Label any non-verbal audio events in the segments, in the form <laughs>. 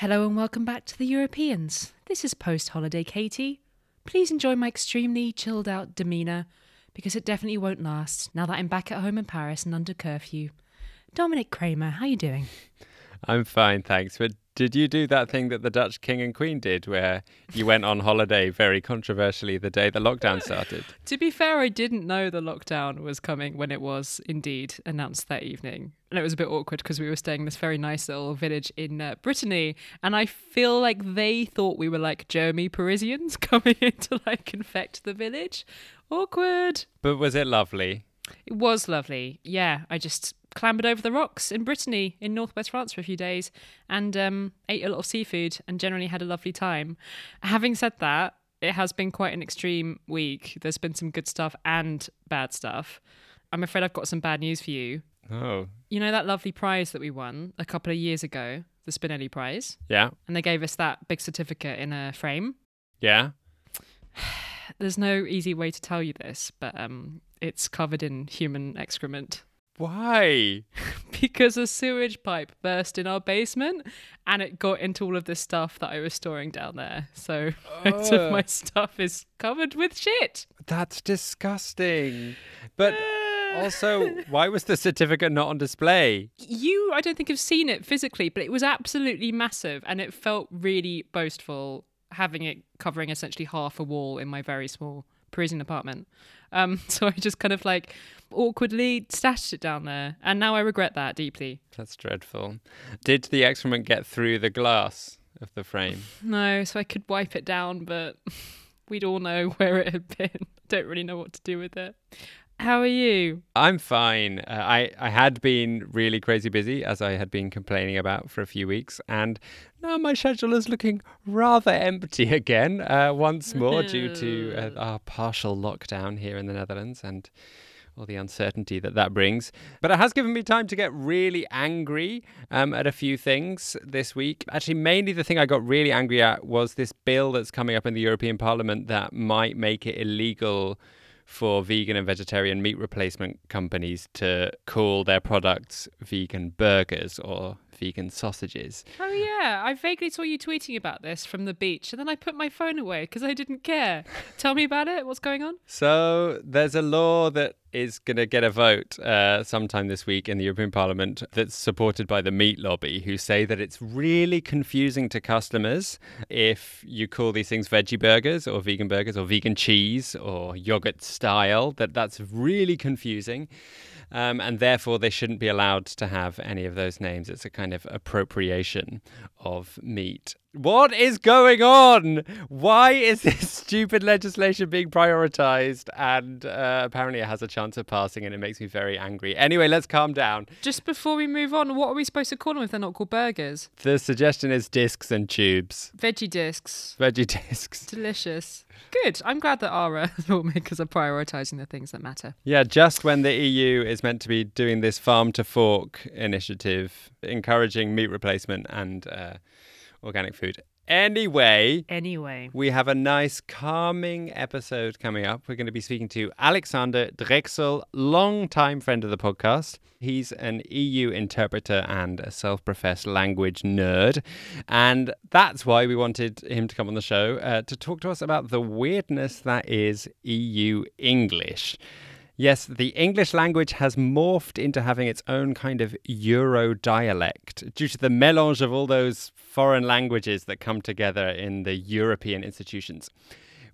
Hello and welcome back to the Europeans. This is post holiday Katie. Please enjoy my extremely chilled out demeanour because it definitely won't last now that I'm back at home in Paris and under curfew. Dominic Kraemer, how are you doing? I'm fine, thanks. But did you do that thing that the Dutch king and queen did where you went on holiday very controversially the day the lockdown <laughs> started? to be fair, I didn't know the lockdown was coming when it was indeed announced that evening. And it was a bit awkward because we were staying in this very nice little village in uh, Brittany. And I feel like they thought we were like germy Parisians <laughs> coming in to like infect the village. Awkward. But was it lovely? It was lovely. Yeah, I just clambered over the rocks in Brittany in northwest France for a few days and um, ate a lot of seafood and generally had a lovely time. Having said that, it has been quite an extreme week. There's been some good stuff and bad stuff. I'm afraid I've got some bad news for you. Oh. You know that lovely prize that we won a couple of years ago, the Spinelli Prize? Yeah. And they gave us that big certificate in a frame. Yeah. <sighs> There's no easy way to tell you this, but um, it's covered in human excrement. Why? <laughs> because a sewage pipe burst in our basement and it got into all of the stuff that I was storing down there. So <laughs> most of my stuff is covered with shit. That's disgusting. But <laughs> also, why was the certificate not on display? You, I don't think, have seen it physically, but it was absolutely massive and it felt really boastful having it covering essentially half a wall in my very small Parisian apartment. Um, so I just kind of like awkwardly stashed it down there, and now I regret that deeply. That's dreadful. Did the excrement get through the glass of the frame? <sighs> No, so I could wipe it down, but <laughs> we'd all know <laughs> where it had been. <laughs> Don't really know what to do with it. How are you? I'm fine. Uh, I I had been really crazy busy as I had been complaining about for a few weeks, and now my schedule is looking rather empty again uh, once more due to uh, our partial lockdown here in the Netherlands and all the uncertainty that that brings. But it has given me time to get really angry um, at a few things this week. Actually, mainly the thing I got really angry at was this bill that's coming up in the European Parliament that might make it illegal for vegan and vegetarian meat replacement companies to call their products vegan burgers or vegan sausages. Oh, yeah. I vaguely saw you tweeting about this from the beach, and then I put my phone away because I didn't care. Tell me about it. What's going on? So, there's a law that is going to get a vote uh, sometime this week in the European Parliament that's supported by the meat lobby, who say that it's really confusing to customers if you call these things veggie burgers or vegan burgers or vegan cheese or yogurt style, that that's really confusing. Um, and therefore, they shouldn't be allowed to have any of those names. It's a kind of appropriation of meat. What is going on? Why is <laughs> this stupid legislation being prioritized? And uh, apparently, it has a chance of passing, and it makes me very angry. Anyway, let's calm down. Just before we move on, what are we supposed to call them if they're not called burgers? The suggestion is discs and tubes. Veggie discs. Veggie <laughs> discs. Delicious. Good. I'm glad that our uh, <laughs> lawmakers are prioritising the things that matter. Yeah, just when the EU is meant to be doing this farm to fork initiative, encouraging meat replacement and uh, organic food. Anyway, Anyway. we have a nice calming episode coming up. We're going to be speaking to Alexander Drechsel, long-time friend of the podcast. He's an EU interpreter and a self-professed language nerd, and that's why we wanted him to come on the show uh, to talk to us about the weirdness that is EU English. Yes, the English language has morphed into having its own kind of Euro dialect due to the melange of all those foreign languages that come together in the European institutions.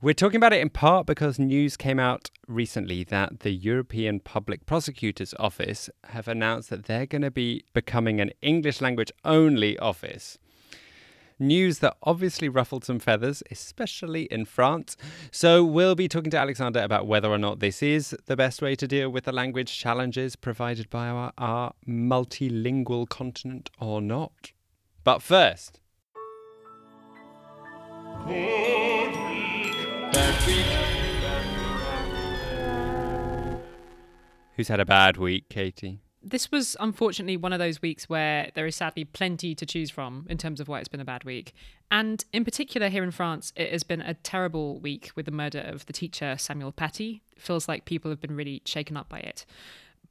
We're talking about it in part because news came out recently that the European Public Prosecutor's Office have announced that they're going to be becoming an English language only office. News that obviously ruffled some feathers, especially in France. So, we'll be talking to Alexander about whether or not this is the best way to deal with the language challenges provided by our, our multilingual continent or not. But first, who's had a bad week, Katie? This was unfortunately one of those weeks where there is sadly plenty to choose from in terms of why it's been a bad week. And in particular, here in France, it has been a terrible week with the murder of the teacher Samuel Paty. It feels like people have been really shaken up by it.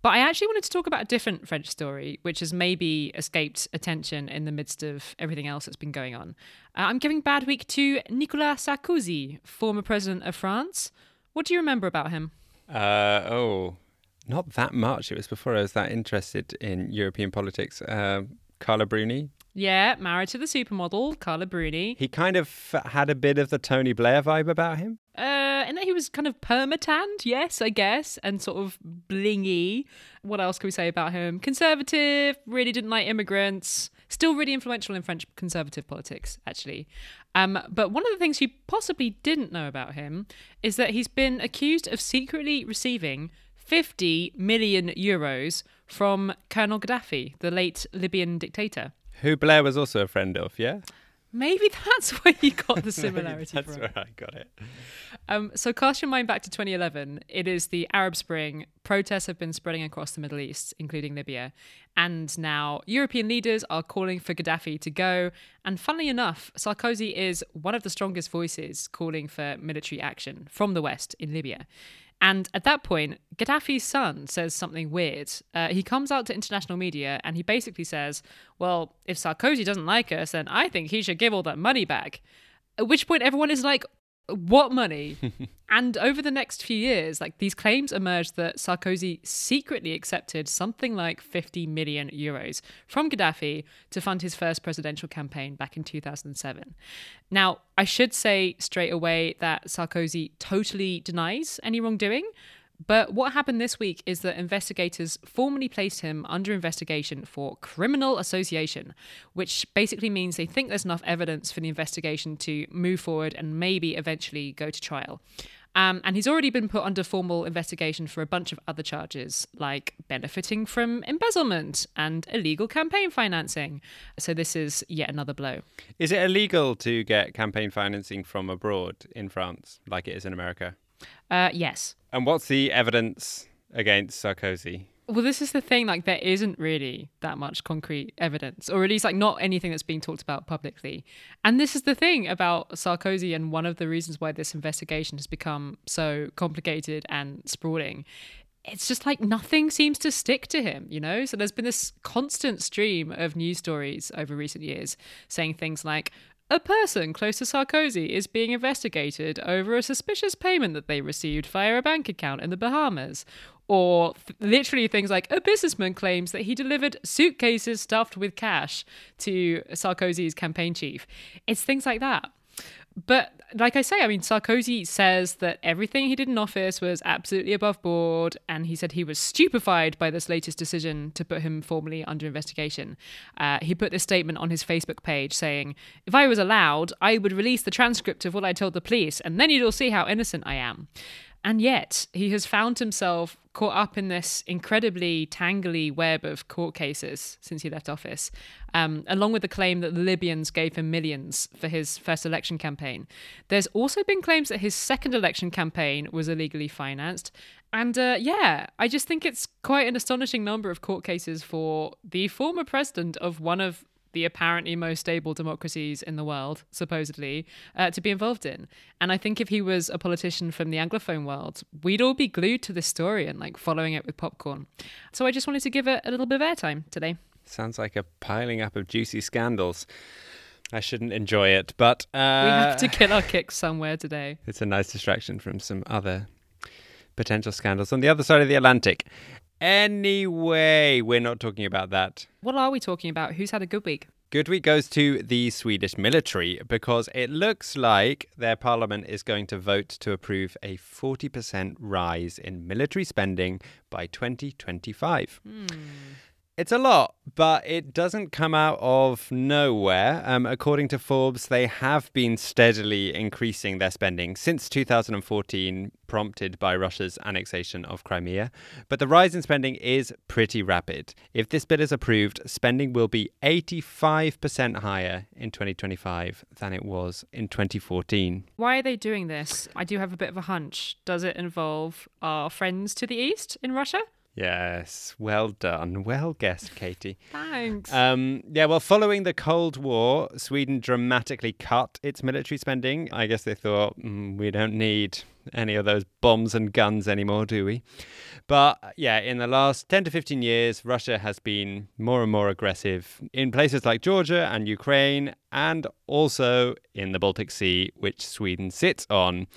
But I actually wanted to talk about a different French story, which has maybe escaped attention in the midst of everything else that's been going on. Uh, I'm giving bad week to Nicolas Sarkozy, former president of France. What do you remember about him? Uh, oh, not that much. It was before I was that interested in European politics. Uh, Carla Bruni. Yeah, married to the supermodel, Carla Bruni. He kind of had a bit of the Tony Blair vibe about him. Uh, and that he was kind of permatanned, yes, I guess, and sort of blingy. What else can we say about him? Conservative, really didn't like immigrants. Still really influential in French conservative politics, actually. Um, but one of the things you possibly didn't know about him is that he's been accused of secretly receiving 50 million euros from Colonel Gaddafi, the late Libyan dictator. Who Blair was also a friend of, yeah? Maybe that's <laughs> where you got the similarity that's from. where I got it. Um, so cast your mind back to 2011. It is the Arab Spring. Protests have been spreading across the Middle East, including Libya. And now European leaders are calling for Gaddafi to go. And funnily enough, Sarkozy is one of the strongest voices calling for military action from the West in Libya. And at that point, Gaddafi's son says something weird. Uh, he comes out to international media and he basically says, Well, if Sarkozy doesn't like us, then I think he should give all that money back. At which point, everyone is like, what money? <laughs> and over the next few years, like these claims emerged that Sarkozy secretly accepted something like 50 million euros from Gaddafi to fund his first presidential campaign back in 2007. Now, I should say straight away that Sarkozy totally denies any wrongdoing. But what happened this week is that investigators formally placed him under investigation for criminal association, which basically means they think there's enough evidence for the investigation to move forward and maybe eventually go to trial. Um, and he's already been put under formal investigation for a bunch of other charges, like benefiting from embezzlement and illegal campaign financing. So, this is yet another blow. Is it illegal to get campaign financing from abroad in France, like it is in America? Uh, yes. And what's the evidence against Sarkozy? Well, this is the thing. Like, there isn't really that much concrete evidence, or at least, like, not anything that's being talked about publicly. And this is the thing about Sarkozy, and one of the reasons why this investigation has become so complicated and sprawling. It's just like nothing seems to stick to him, you know? So there's been this constant stream of news stories over recent years saying things like, a person close to Sarkozy is being investigated over a suspicious payment that they received via a bank account in the Bahamas. Or th- literally things like a businessman claims that he delivered suitcases stuffed with cash to Sarkozy's campaign chief. It's things like that. But like I say, I mean, Sarkozy says that everything he did in office was absolutely above board, and he said he was stupefied by this latest decision to put him formally under investigation. Uh, he put this statement on his Facebook page saying, If I was allowed, I would release the transcript of what I told the police, and then you'd all see how innocent I am. And yet, he has found himself caught up in this incredibly tangly web of court cases since he left office, um, along with the claim that the Libyans gave him millions for his first election campaign. There's also been claims that his second election campaign was illegally financed. And uh, yeah, I just think it's quite an astonishing number of court cases for the former president of one of the apparently most stable democracies in the world, supposedly, uh, to be involved in. And I think if he was a politician from the Anglophone world, we'd all be glued to this story and like following it with popcorn. So I just wanted to give it a little bit of airtime today. Sounds like a piling up of juicy scandals. I shouldn't enjoy it, but uh, we have to kill our kicks somewhere today. It's a nice distraction from some other potential scandals on the other side of the Atlantic. Anyway, we're not talking about that. What are we talking about? Who's had a good week? Good week goes to the Swedish military because it looks like their parliament is going to vote to approve a 40% rise in military spending by 2025. Hmm. It's a lot, but it doesn't come out of nowhere. Um, according to Forbes, they have been steadily increasing their spending since 2014, prompted by Russia's annexation of Crimea. But the rise in spending is pretty rapid. If this bill is approved, spending will be 85% higher in 2025 than it was in 2014. Why are they doing this? I do have a bit of a hunch. Does it involve our friends to the east in Russia? Yes, well done. Well guessed, Katie. Thanks. Um, yeah, well, following the Cold War, Sweden dramatically cut its military spending. I guess they thought, mm, we don't need any of those bombs and guns anymore, do we? But yeah, in the last 10 to 15 years, Russia has been more and more aggressive in places like Georgia and Ukraine, and also in the Baltic Sea, which Sweden sits on.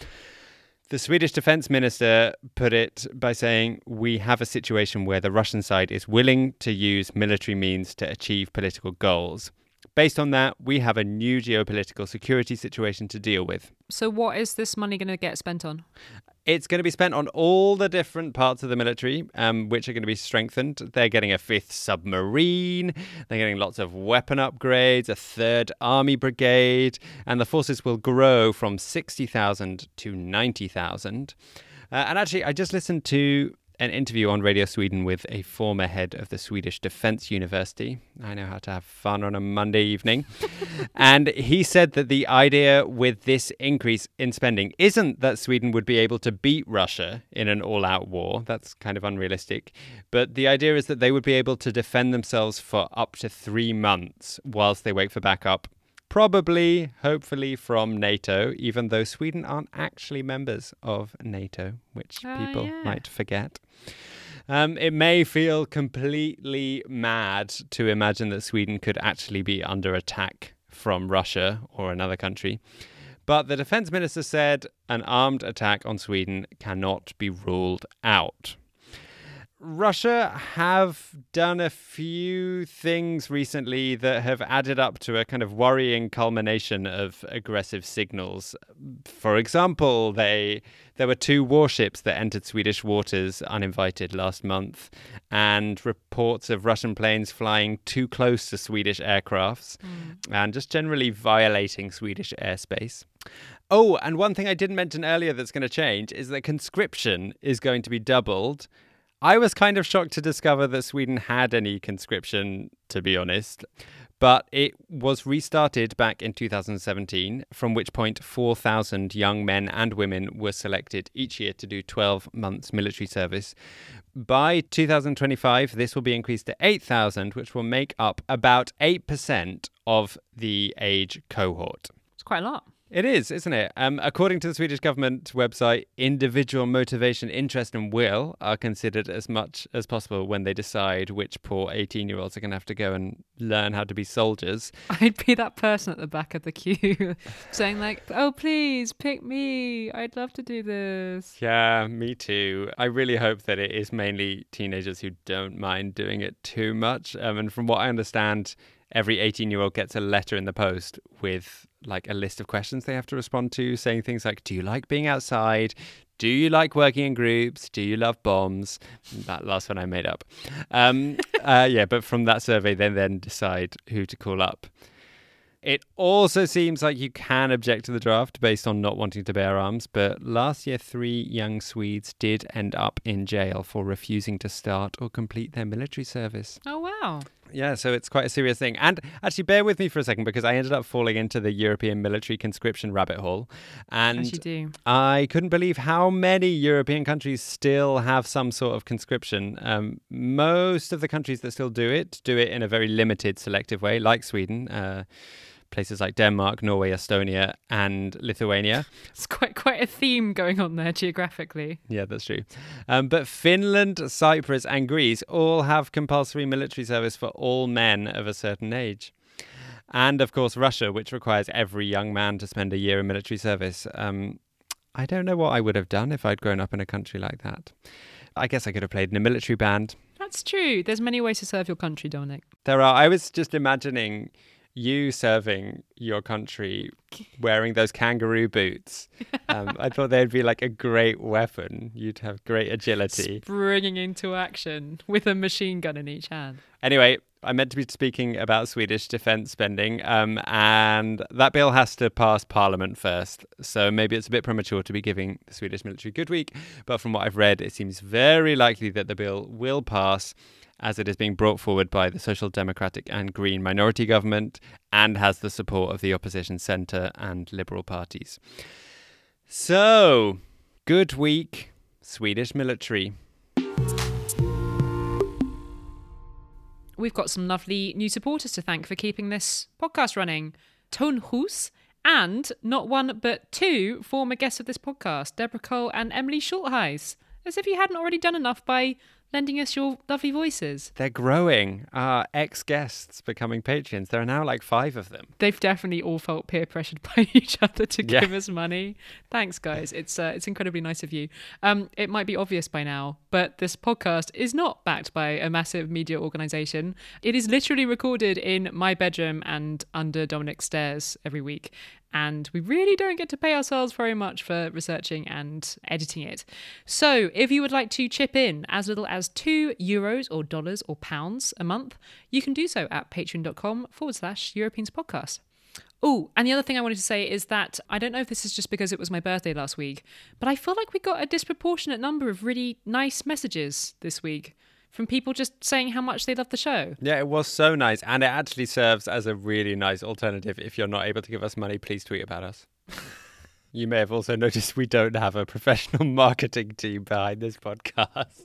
The Swedish defense minister put it by saying, We have a situation where the Russian side is willing to use military means to achieve political goals. Based on that, we have a new geopolitical security situation to deal with. so, what is this money going to get spent on? It's going to be spent on all the different parts of the military, um, which are going to be strengthened. They're getting a fifth submarine, they're getting lots of weapon upgrades, a third army brigade, and the forces will grow from 60,000 to 90,000. Uh, and actually, I just listened to an interview on Radio Sweden with a former head of the Swedish Defence University. I know how to have fun on a Monday evening. <laughs> and he said that the idea with this increase in spending isn't that Sweden would be able to beat Russia in an all out war. That's kind of unrealistic. But the idea is that they would be able to defend themselves for up to three months whilst they wait for backup. Probably, hopefully, from NATO, even though Sweden aren't actually members of NATO, which Oh, people yeah. might forget. Um, it may feel completely mad to imagine that Sweden could actually be under attack from Russia or another country. But the defense minister said an armed attack on Sweden cannot be ruled out. Russia have done a few things recently that have added up to a kind of worrying culmination of aggressive signals. For example, they there were two warships that entered Swedish waters uninvited last month, and reports of Russian planes flying too close to Swedish aircrafts mm. and just generally violating Swedish airspace. Oh, and one thing I didn't mention earlier that's going to change is that conscription is going to be doubled. I was kind of shocked to discover that Sweden had any conscription, to be honest. But it was restarted back in 2017, from which point 4,000 young men and women were selected each year to do 12 months military service. By 2025, this will be increased to 8,000, which will make up about 8% of the age cohort. It's quite a lot. It is, isn't it? Um, according to the Swedish government website, individual motivation, interest, and will are considered as much as possible when they decide which poor 18 year olds are going to have to go and learn how to be soldiers. <laughs> I'd be that person at the back of the queue <laughs> saying, like, oh, please pick me. I'd love to do this. Yeah, me too. I really hope that it is mainly teenagers who don't mind doing it too much. Um, and from what I understand, every 18 year old gets a letter in the post with like a list of questions they have to respond to, saying things like, Do you like being outside? Do you like working in groups? Do you love bombs? That last one I made up. Um, <laughs> uh, yeah, but from that survey, they then decide who to call up. It also seems like you can object to the draft based on not wanting to bear arms, but last year, three young Swedes did end up in jail for refusing to start or complete their military service. Oh, wow. Yeah, so it's quite a serious thing. And actually, bear with me for a second because I ended up falling into the European military conscription rabbit hole. And you do. I couldn't believe how many European countries still have some sort of conscription. Um, most of the countries that still do it do it in a very limited, selective way, like Sweden. Uh, places like Denmark, Norway, Estonia, and Lithuania. It's quite quite a theme going on there geographically. Yeah, that's true. Um, but Finland, Cyprus, and Greece all have compulsory military service for all men of a certain age. And of course, Russia, which requires every young man to spend a year in military service. Um, I don't know what I would have done if I'd grown up in a country like that. I guess I could have played in a military band. That's true. There's many ways to serve your country, Dominic. There are. I was just imagining you serving your country wearing those kangaroo boots. <laughs> Um, I thought they'd be like a great weapon. You'd have great agility. Springing into action with a machine gun in each hand. Anyway, I meant to be speaking about Swedish defence spending, um, and that bill has to pass Parliament first. So maybe it's a bit premature to be giving the Swedish military good week. But from what I've read, it seems very likely that the bill will pass, as it is being brought forward by the Social Democratic and Green minority government and has the support of the opposition centre and Liberal parties. So, good week, Swedish military. we've got some lovely new supporters to thank for keeping this podcast running. Tone Hus and not one but two former guests of this podcast, Deborah Cole and Emily Schultheis. As if you hadn't already done enough by lending us your lovely voices. They're growing. Our ex guests becoming patrons. There are now like five of them. They've definitely all felt peer pressured <laughs> by each other to Yeah. give us money. Thanks, guys. It's uh, it's incredibly nice of you. Um, it might be obvious by now, but this podcast is not backed by a massive media organization. It is literally recorded in my bedroom and under Dominic's stairs every week. And we really don't get to pay ourselves very much for researching and editing it. So, if you would like to chip in as little as two euros or dollars or pounds a month, you can do so at patreon.com forward slash Europeans podcast. Oh, and the other thing I wanted to say is that I don't know if this is just because it was my birthday last week, but I feel like we got a disproportionate number of really nice messages this week from people just saying how much they love the show. Yeah, it was so nice. And it actually serves as a really nice alternative. If you're not able to give us money, please tweet about us. <laughs> you may have also noticed we don't have a professional <laughs> marketing team behind this podcast.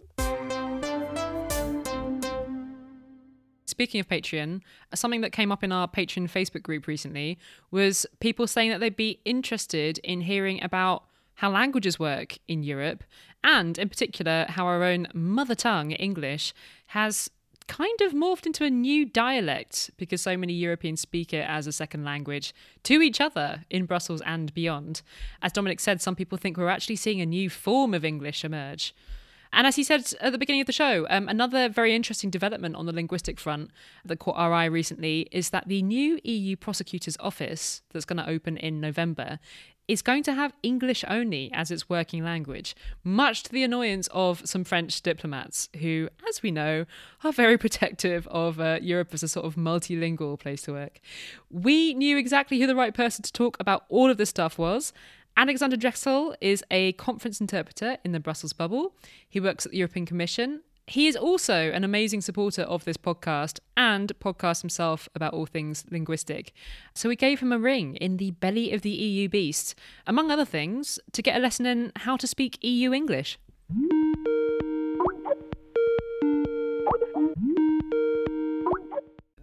Speaking of Patreon, something that came up in our Patreon Facebook group recently was people saying that they'd be interested in hearing about how languages work in Europe, and in particular, how our own mother tongue, English, has kind of morphed into a new dialect because so many Europeans speak it as a second language to each other in Brussels and beyond. As Dominic said, some people think we're actually seeing a new form of English emerge. And as he said at the beginning of the show, um, another very interesting development on the linguistic front that caught our eye recently is that the new EU Prosecutor's Office that's going to open in November is going to have English only as its working language, much to the annoyance of some French diplomats who, as we know, are very protective of uh, Europe as a sort of multilingual place to work. We knew exactly who the right person to talk about all of this stuff was. Alexander Drechsel is a conference interpreter in the Brussels bubble. He works at the European Commission. He is also an amazing supporter of this podcast and podcasts himself about all things linguistic. So we gave him a ring in the belly of the EU beast, among other things, to get a lesson in how to speak EU English.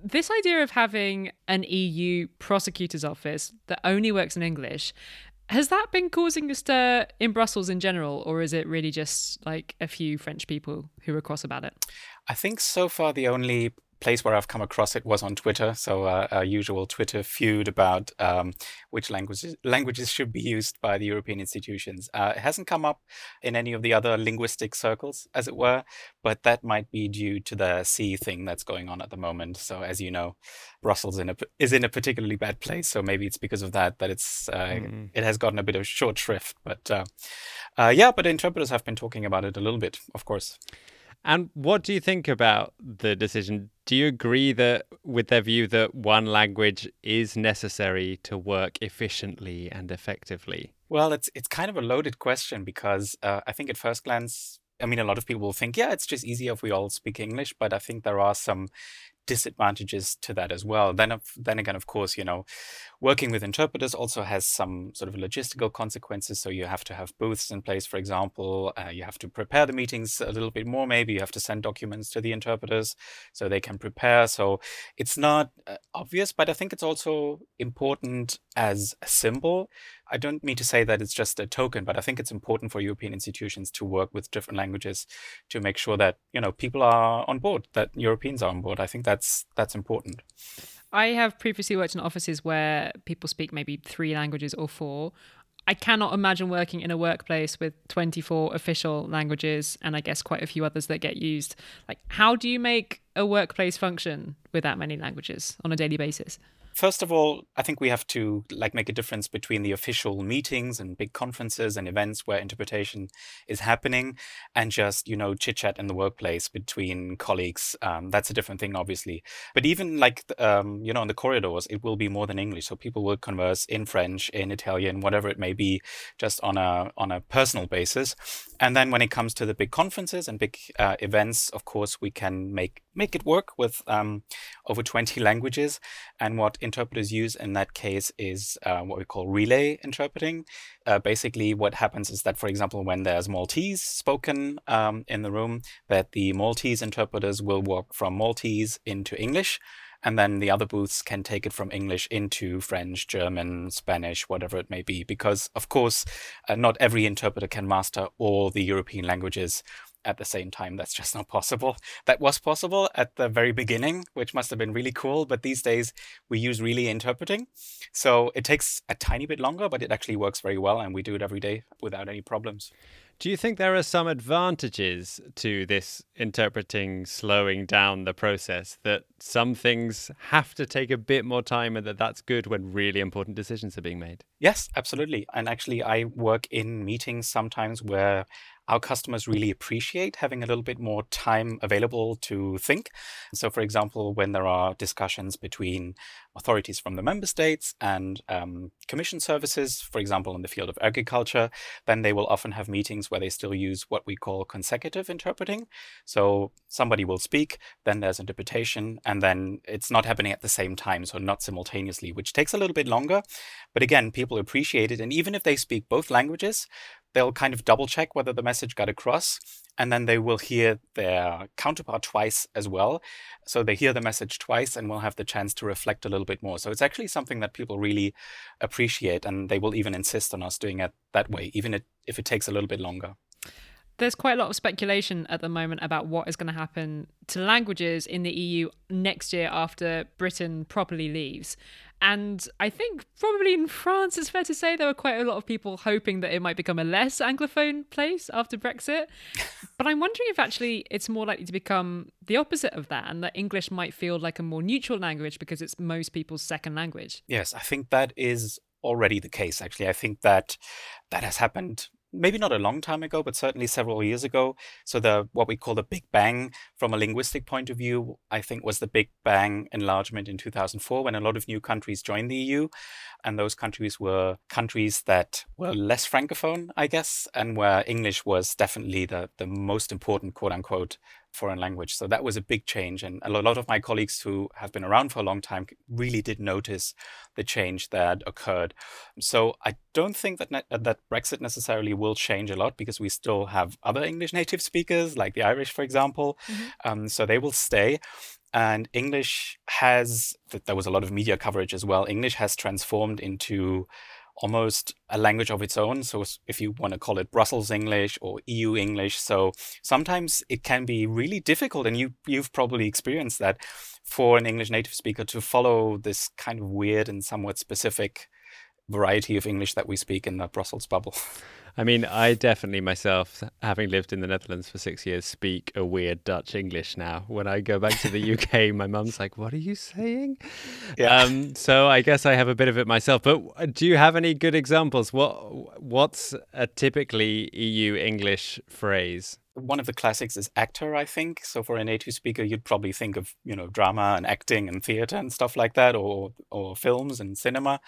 This idea of having an EU prosecutor's office that only works in English has that been causing a stir in Brussels in general, or is it really just like a few French people who are cross about it? I think so far the only place where I've come across it was on Twitter. So uh, a usual Twitter feud about um, which languages languages should be used by the European institutions. Uh, it hasn't come up in any of the other linguistic circles, as it were, but that might be due to the C thing that's going on at the moment. So as you know, Brussels in a, is in a particularly bad place. So maybe it's because of that that it's uh, Mm. it has gotten a bit of short shrift. But uh, uh, yeah, but interpreters have been talking about it a little bit, of course. And what do you think about the decision? Do you agree that with their view that one language is necessary to work efficiently and effectively? Well, it's it's kind of a loaded question because uh, I think at first glance, I mean, a lot of people will think, yeah, it's just easier if we all speak English, but I think there are some disadvantages to that as well. Then, then again, of course, you know, working with interpreters also has some sort of logistical consequences. So you have to have booths in place, for example. Uh, you have to prepare the meetings a little bit more. Maybe you have to send documents to the interpreters so they can prepare. So it's not uh, obvious, but I think it's also important as a symbol. I don't mean to say that it's just a token, but I think it's important for European institutions to work with different languages to make sure that you know people are on board, that Europeans are on board. I think that's that's important. I have previously worked in offices where people speak maybe three languages or four. I cannot imagine working in a workplace with 24 official languages and I guess quite a few others that get used. Like, how do you make a workplace function with that many languages on a daily basis? First of all, I think we have to like make a difference between the official meetings and big conferences and events where interpretation is happening, and just you know chit chat in the workplace between colleagues. Um, that's a different thing, obviously. But even like um, you know in the corridors, it will be more than English, so people will converse in French, in Italian, whatever it may be, just on a on a personal basis. And then when it comes to the big conferences and big uh, events, of course, we can make make it work with um, over 20 <laughs> languages. And what interpreters use in that case is uh, what we call relay interpreting. Uh, basically, what happens is that, for example, when there's Maltese spoken um, in the room, that the Maltese interpreters will walk from Maltese into English, and then the other booths can take it from English into French, German, Spanish, whatever it may be. Because, of course, uh, not every interpreter can master all the European languages at the same time. That's just not possible. That was possible at the very beginning, which must have been really cool. But these days we use relay interpreting. So it takes a tiny bit longer, but it actually works very well. And we do it every day without any problems. Do you think there are some advantages to this interpreting slowing down the process that some things have to take a bit more time and that that's good when really important decisions are being made? Yes, absolutely. And actually, I work in meetings sometimes where our customers really appreciate having a little bit more time available to think. So, for example, when there are discussions between authorities from the member states and um, commission services, for example, in the field of agriculture, then they will often have meetings where they still use what we call consecutive interpreting. So, somebody will speak, then there's interpretation, and then it's not happening at the same time, so not simultaneously, which takes a little bit longer. But again, people appreciate it. And even if they speak both languages, they'll kind of double check whether the message got across and then they will hear their counterpart twice as well. So they hear the message twice and will have the chance to reflect a little bit more. So it's actually something that people really appreciate and they will even insist on us doing it that way even if it takes a little bit longer there's quite a lot of speculation at the moment about what is going to happen to languages in the EU next year after Britain properly leaves. And I think probably in France, it's fair to say there were quite a lot of people hoping that it might become a less Anglophone place after Brexit. <laughs> but I'm wondering if actually it's more likely to become the opposite of that and that English might feel like a more neutral language because it's most people's second language. Yes, I think that is already the case, actually. I think that that has happened maybe not a long time ago, but certainly several years ago. So the what we call the Big Bang from a linguistic point of view, I think was the Big Bang enlargement in 2004 when a lot of new countries joined the EU. And those countries were countries that were less francophone, I guess, and where English was definitely the, the most important quote unquote foreign language. So that was a big change. And a lot of my colleagues who have been around for a long time really did notice the change that occurred. So I don't think that ne- that Brexit necessarily will change a lot because we still have other English native speakers, like the Irish, for example. Mm-hmm. Um, so they will stay. And English has, there was a lot of media coverage as well. English has transformed into almost a language of its own. So if you want to call it Brussels English or EU English, so sometimes it can be really difficult, and you you've probably experienced that for an English native speaker to follow this kind of weird and somewhat specific variety of English that we speak in the Brussels bubble. <laughs> I mean, I definitely myself, having lived in the Netherlands for six years, speak a weird Dutch English now. When I go back to the UK, <laughs> my mum's like, "What are you saying?" Yeah. Um, so I guess I have a bit of it myself. But uh, do you have any good examples? What What's a typically EU English phrase? one of the classics is actor, I think. So for a native speaker, you'd probably think of you know drama and acting and theater and stuff like that, or or films and cinema.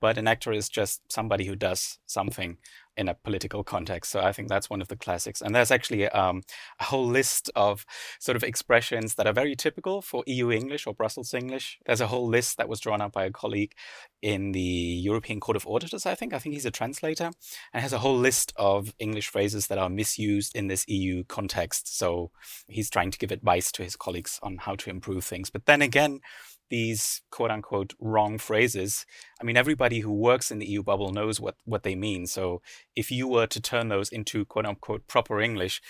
But an actor is just somebody who does something in a political context. So I think that's one of the classics. And there's actually um, a whole list of sort of expressions that are very typical for EU English or Brussels English. There's a whole list that was drawn up by a colleague in the European Court of Auditors, I think. I think he's a translator and has a whole list of English phrases that are misused in this EU context. So he's trying to give advice to his colleagues on how to improve things. But then again, these quote unquote wrong phrases, I mean, everybody who works in the EU bubble knows what, what they mean. So if you were to turn those into quote unquote proper English,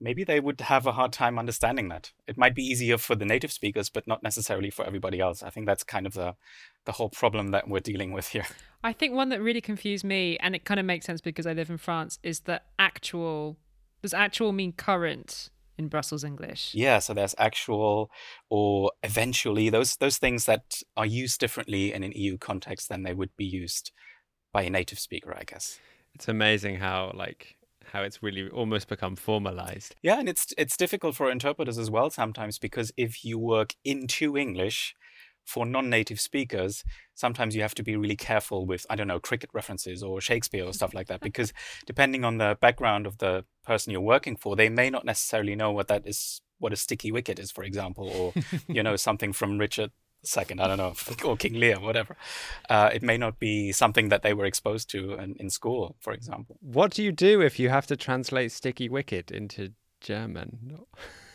maybe they would have a hard time understanding that. It might be easier for the native speakers, but not necessarily for everybody else. I think that's kind of the the whole problem that we're dealing with here. I think one that really confused me, and it kind of makes sense because I live in France, is the actual. Does actual mean current? In Brussels English. Yeah, so there's actual or eventually those those things that are used differently in an EU context than they would be used by a native speaker, I guess. It's amazing how like how it's really almost become formalized. Yeah, and it's it's difficult for interpreters as well sometimes because if you work into English, for non-native speakers, sometimes you have to be really careful with I don't know cricket references or Shakespeare or stuff like that <laughs> because depending on the background of the person you're working for, they may not necessarily know what that is, what a sticky wicket is, for example, or you know <laughs> something from Richard II, I don't know, <laughs> or King Lear, whatever. Uh, it may not be something that they were exposed to in, in school, for example. What do you do if you have to translate Sticky Wicket into German?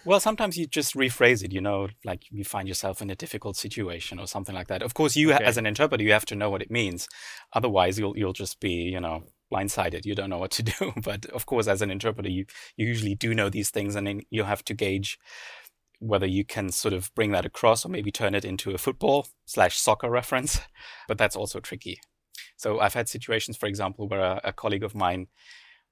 Well, sometimes you just rephrase it, you know, like you find yourself in a difficult situation or something like that. Of course, you okay. as an interpreter, you have to know what it means. Otherwise, you'll you'll just be, you know, blindsided. You don't know what to <laughs> do. But of course, as an interpreter, you, you usually do know these things, and then you have to gauge whether you can sort of bring that across or maybe turn it into a football slash soccer reference. <laughs> But that's also tricky. So I've had situations, for example, where a, a colleague of mine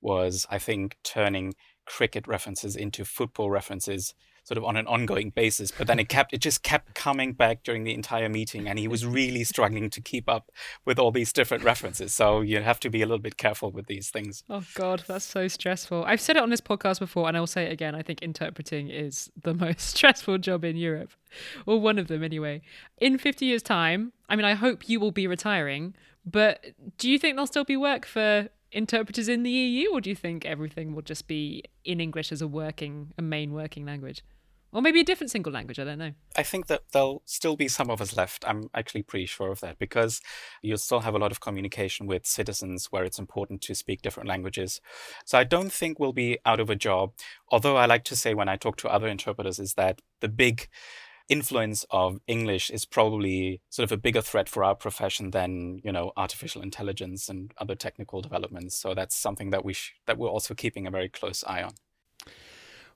was, I think, turning cricket references into football references sort of on an ongoing basis but then it kept it just kept coming back during the entire meeting and he was really struggling to keep up with all these different references. So you have to be a little bit careful with these things. Oh god that's so stressful. I've said it on this podcast before and i'll say it again. I think interpreting is the <laughs> most stressful job in europe or one of them anyway. In 50 years time i mean i hope you will be retiring but do you think there'll still be work for interpreters in the EU, or do you think everything will just be in English as a working, a main working language? Or maybe a different single language, I don't know. I think that there'll still be some of us left. I'm actually pretty sure of that because you'll still have a lot of communication with citizens where it's important to speak different languages. So I don't think we'll be out of a job. Although I like to say when I talk to other interpreters is that the big influence of English is probably sort of a bigger threat for our profession than you know artificial intelligence and other technical developments. So that's something that we sh- that we're also keeping a very close eye on.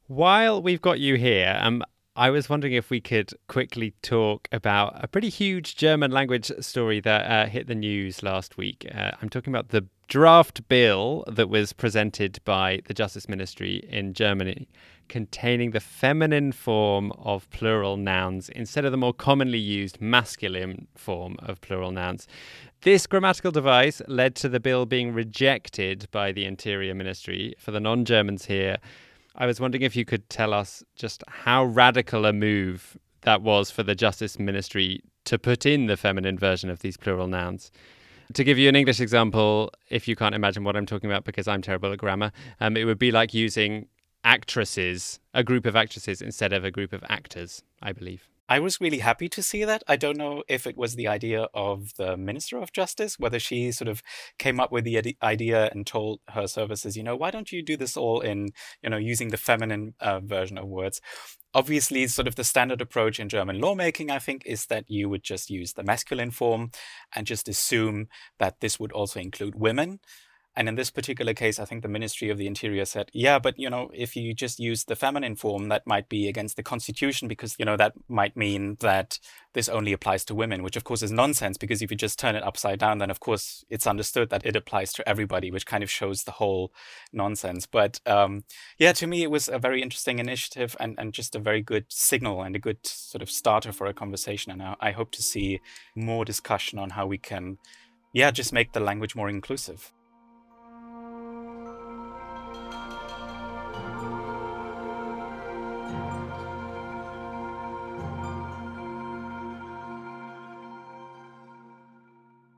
While we've got you here, um, I was wondering if we could quickly talk about a pretty huge German language story that uh, hit the news last week. Uh, I'm talking about the draft bill that was presented by the Justice Ministry in Germany containing the feminine form of plural nouns instead of the more commonly used masculine form of plural nouns. This grammatical device led to the bill being rejected by the Interior Ministry. For the non Germans here, I was wondering if you could tell us just how radical a move that was for the Justice Ministry to put in the feminine version of these plural nouns. To give you an English example, if you can't imagine what I'm talking about because I'm terrible at grammar, um, it would be like using actresses, a group of actresses, instead of a group of actors, I believe. I was really happy to see that. I don't know if it was the idea of the Minister of Justice, whether she sort of came up with the idea and told her services, you know, why don't you do this all in, you know, using the feminine uh, version of words? Obviously, sort of the standard approach in German lawmaking, I think, is that you would just use the masculine form and just assume that this would also include women. And in this particular case, I think the Ministry of the Interior said, yeah, but you know, if you just use the feminine form, that might be against the constitution because, you know, that might mean that this only applies to women, which of course is nonsense because if you just turn it upside down, then of course it's understood that it applies to everybody, which kind of shows the whole nonsense. But um, yeah, to me, it was a very interesting initiative and, and just a very good signal and a good sort of starter for a conversation. And I, I hope to see more discussion on how we can, yeah, just make the language more inclusive.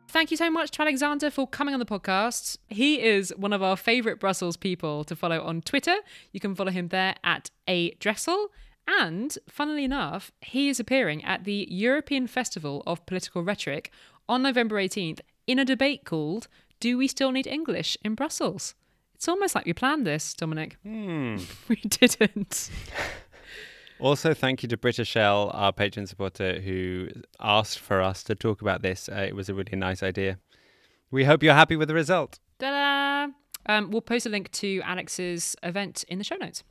Thank you so much to Alexander for coming on the podcast. He is one of our favourite Brussels people to follow on Twitter. You can follow him there at a Drechsel. And funnily enough, he is appearing at the European Festival of Political Rhetoric on November 18th in a debate called Do We Still Need English in Brussels? It's almost like we planned this, Dominic. Hmm. <laughs> We didn't. Also, thank you to Britta Shell, our patron supporter, who asked for us to talk about this. Uh, it was a really nice idea. We hope you're happy with the result. Ta-da! Um, we'll post a link to Alex's event in the show notes.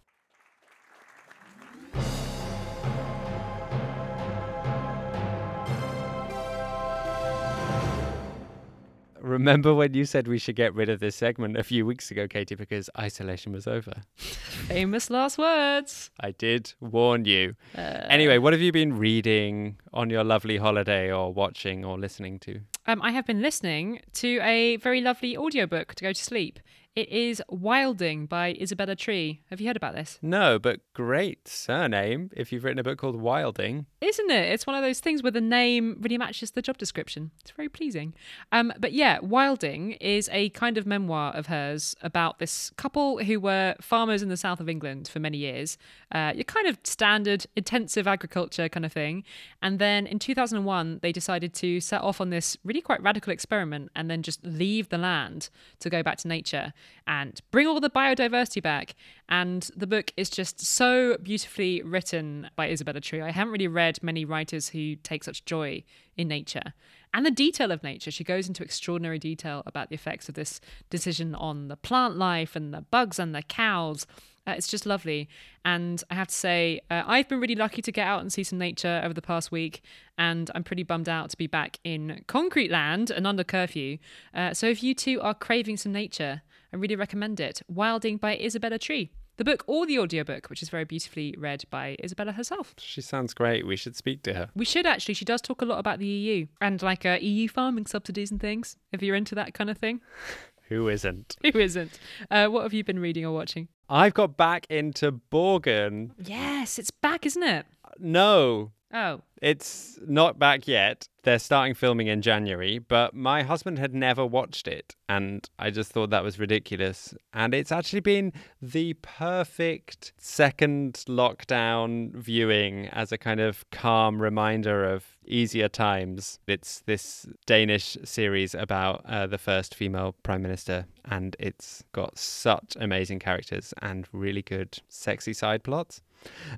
Remember when you said we should get rid of this segment a few weeks ago, Katie, because isolation was over? Famous last words. I did warn you. Uh, anyway, what have you been reading on your lovely holiday or watching or listening to? Um, I have been listening to a very lovely audiobook to go to sleep. It is Wilding by Isabella Tree. Have you heard about this? No, but great surname if you've written a book called Wilding. Isn't it? It's one of those things where the name really matches the job description. It's very pleasing. Um, but yeah, Wilding is a kind of memoir of hers about this couple who were farmers in the south of England for many years. Uh, your kind of standard intensive agriculture kind of thing. And then in 2001, they decided to set off on this really quite radical experiment and then just leave the land to go back to nature and bring all the biodiversity back. And the book is just so beautifully written by Isabella Tree. I haven't really read many writers who take such joy in nature and the detail of nature. She goes into extraordinary detail about the effects of this decision on the plant life and the bugs and the cows. Uh, it's just lovely. And I have to say, uh, I've been really lucky to get out and see some nature over the past week. And I'm pretty bummed out to be back in concrete land and under curfew. Uh, so if you too are craving some nature, I really recommend it. Wilding by Isabella Tree. The book or the audiobook, which is very beautifully read by Isabella herself. She sounds great. We should speak to her. We should actually. She does talk a lot about the EU and like uh, EU farming subsidies and things, if you're into that kind of thing. <laughs> Who isn't? <laughs> Who isn't? Uh, what have you been reading or watching? I've got back into Borgen. Yes, it's back, isn't it? No, Oh, it's not back yet. They're starting filming in January, but my husband had never watched it, and I just thought that was ridiculous. And it's actually been the perfect second lockdown viewing as a kind of calm reminder of easier times. It's this Danish series about uh, the first female prime minister, and it's got such amazing characters and really good, sexy side plots.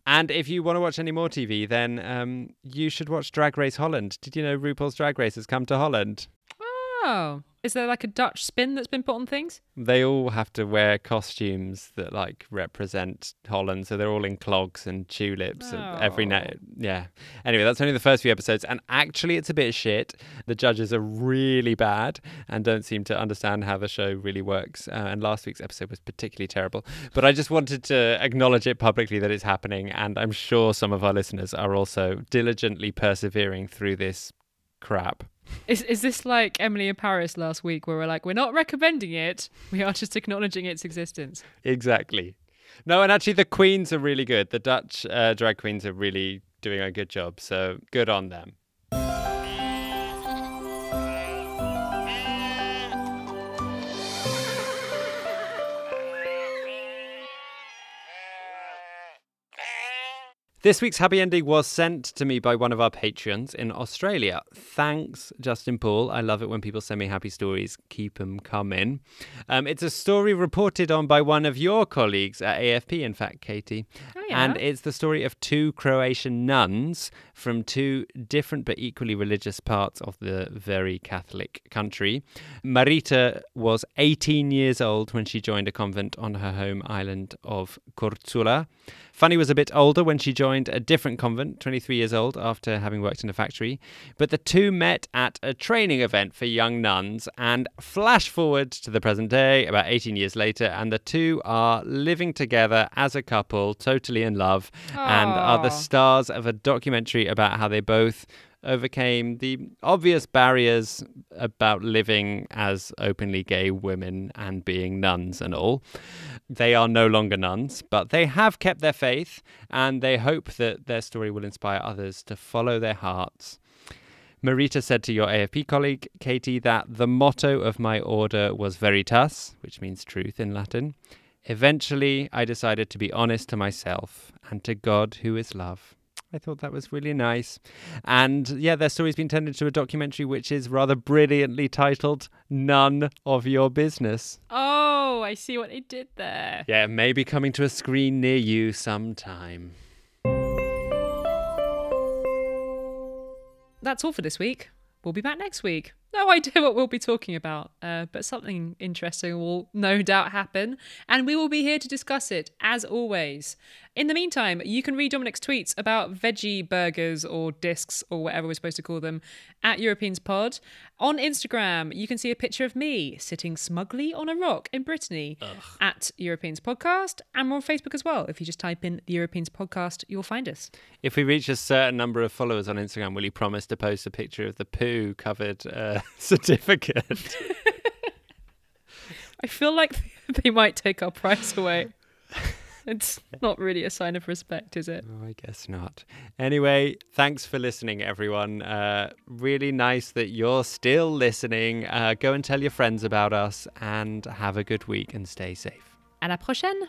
And if you want to watch any more TV, then um, you should watch Drag Race Holland. Did you know RuPaul's Drag Race has come to Holland? oh. Is there like a Dutch spin that's been put on things? They all have to wear costumes that like represent Holland, so they're all in clogs and tulips and every Oh. night. Yeah. Anyway, that's only the first few episodes, and actually, it's a bit shit. The judges are really bad and don't seem to understand how the show really works. Uh, and last week's episode was particularly terrible. But I just wanted to acknowledge it publicly that it's happening, and I'm sure some of our listeners are also diligently persevering through this crap. Is is this like Emily in Paris last week, where we're like, we're not recommending it, we are just acknowledging its existence? Exactly. No, and actually, the queens are really good. The Dutch uh, drag queens are really doing a good job. So good on them. This week's happy ending was sent to me by one of our patrons in Australia. Thanks, Justin Paul. I love it when people send me happy stories. Keep them coming. Um, it's a story reported on by one of your colleagues at AFP, in fact, Katie. Oh, yeah. And it's the story of two Croatian nuns from two different but equally religious parts of the very Catholic country. Marita was 18 years old when she joined a convent on her home island of Korčula. Fanny was a bit older when she joined a different convent, 23 years old, after having worked in a factory. But the two met at a training event for young nuns and flash forward to the present day, about 18 years later, and the two are living together as a couple, totally in love, and are the stars of a documentary about how they both overcame the obvious barriers about living as openly gay women and being nuns and all. They are no longer nuns, but they have kept their faith and they hope that their story will inspire others to follow their hearts. Marita said to your AFP colleague, Katie, that the motto of my order was veritas, which means truth in Latin. Eventually, I decided to be honest to myself and to God, who is love. I thought that was really nice. And yeah, their story's been turned into a documentary which is rather brilliantly titled Nun of Your Business. Oh, I see what they did there. Yeah, maybe coming to a screen near you sometime. That's all for this week. We'll be back next week. No idea what we'll be talking about, uh, but something interesting will no doubt happen, and we will be here to discuss it as always. In the meantime, you can read Dominic's tweets about veggie burgers or discs or whatever we're supposed to call them at Europeans Pod. On Instagram, you can see a picture of me sitting smugly on a rock in Brittany at Europeans Podcast, and we're on Facebook as well. If you just type in the Europeans Podcast, you'll find us. If we reach a certain number of followers on Instagram, will you promise to post a picture of the poo covered uh, <laughs> certificate? <laughs> I feel like <laughs> they might take our prize away. It's not really a sign of respect, is it? Oh, I guess not. Anyway, thanks for listening, everyone. Uh, really nice that you're still listening. Uh, go and tell your friends about us and have a good week and stay safe. À la prochaine!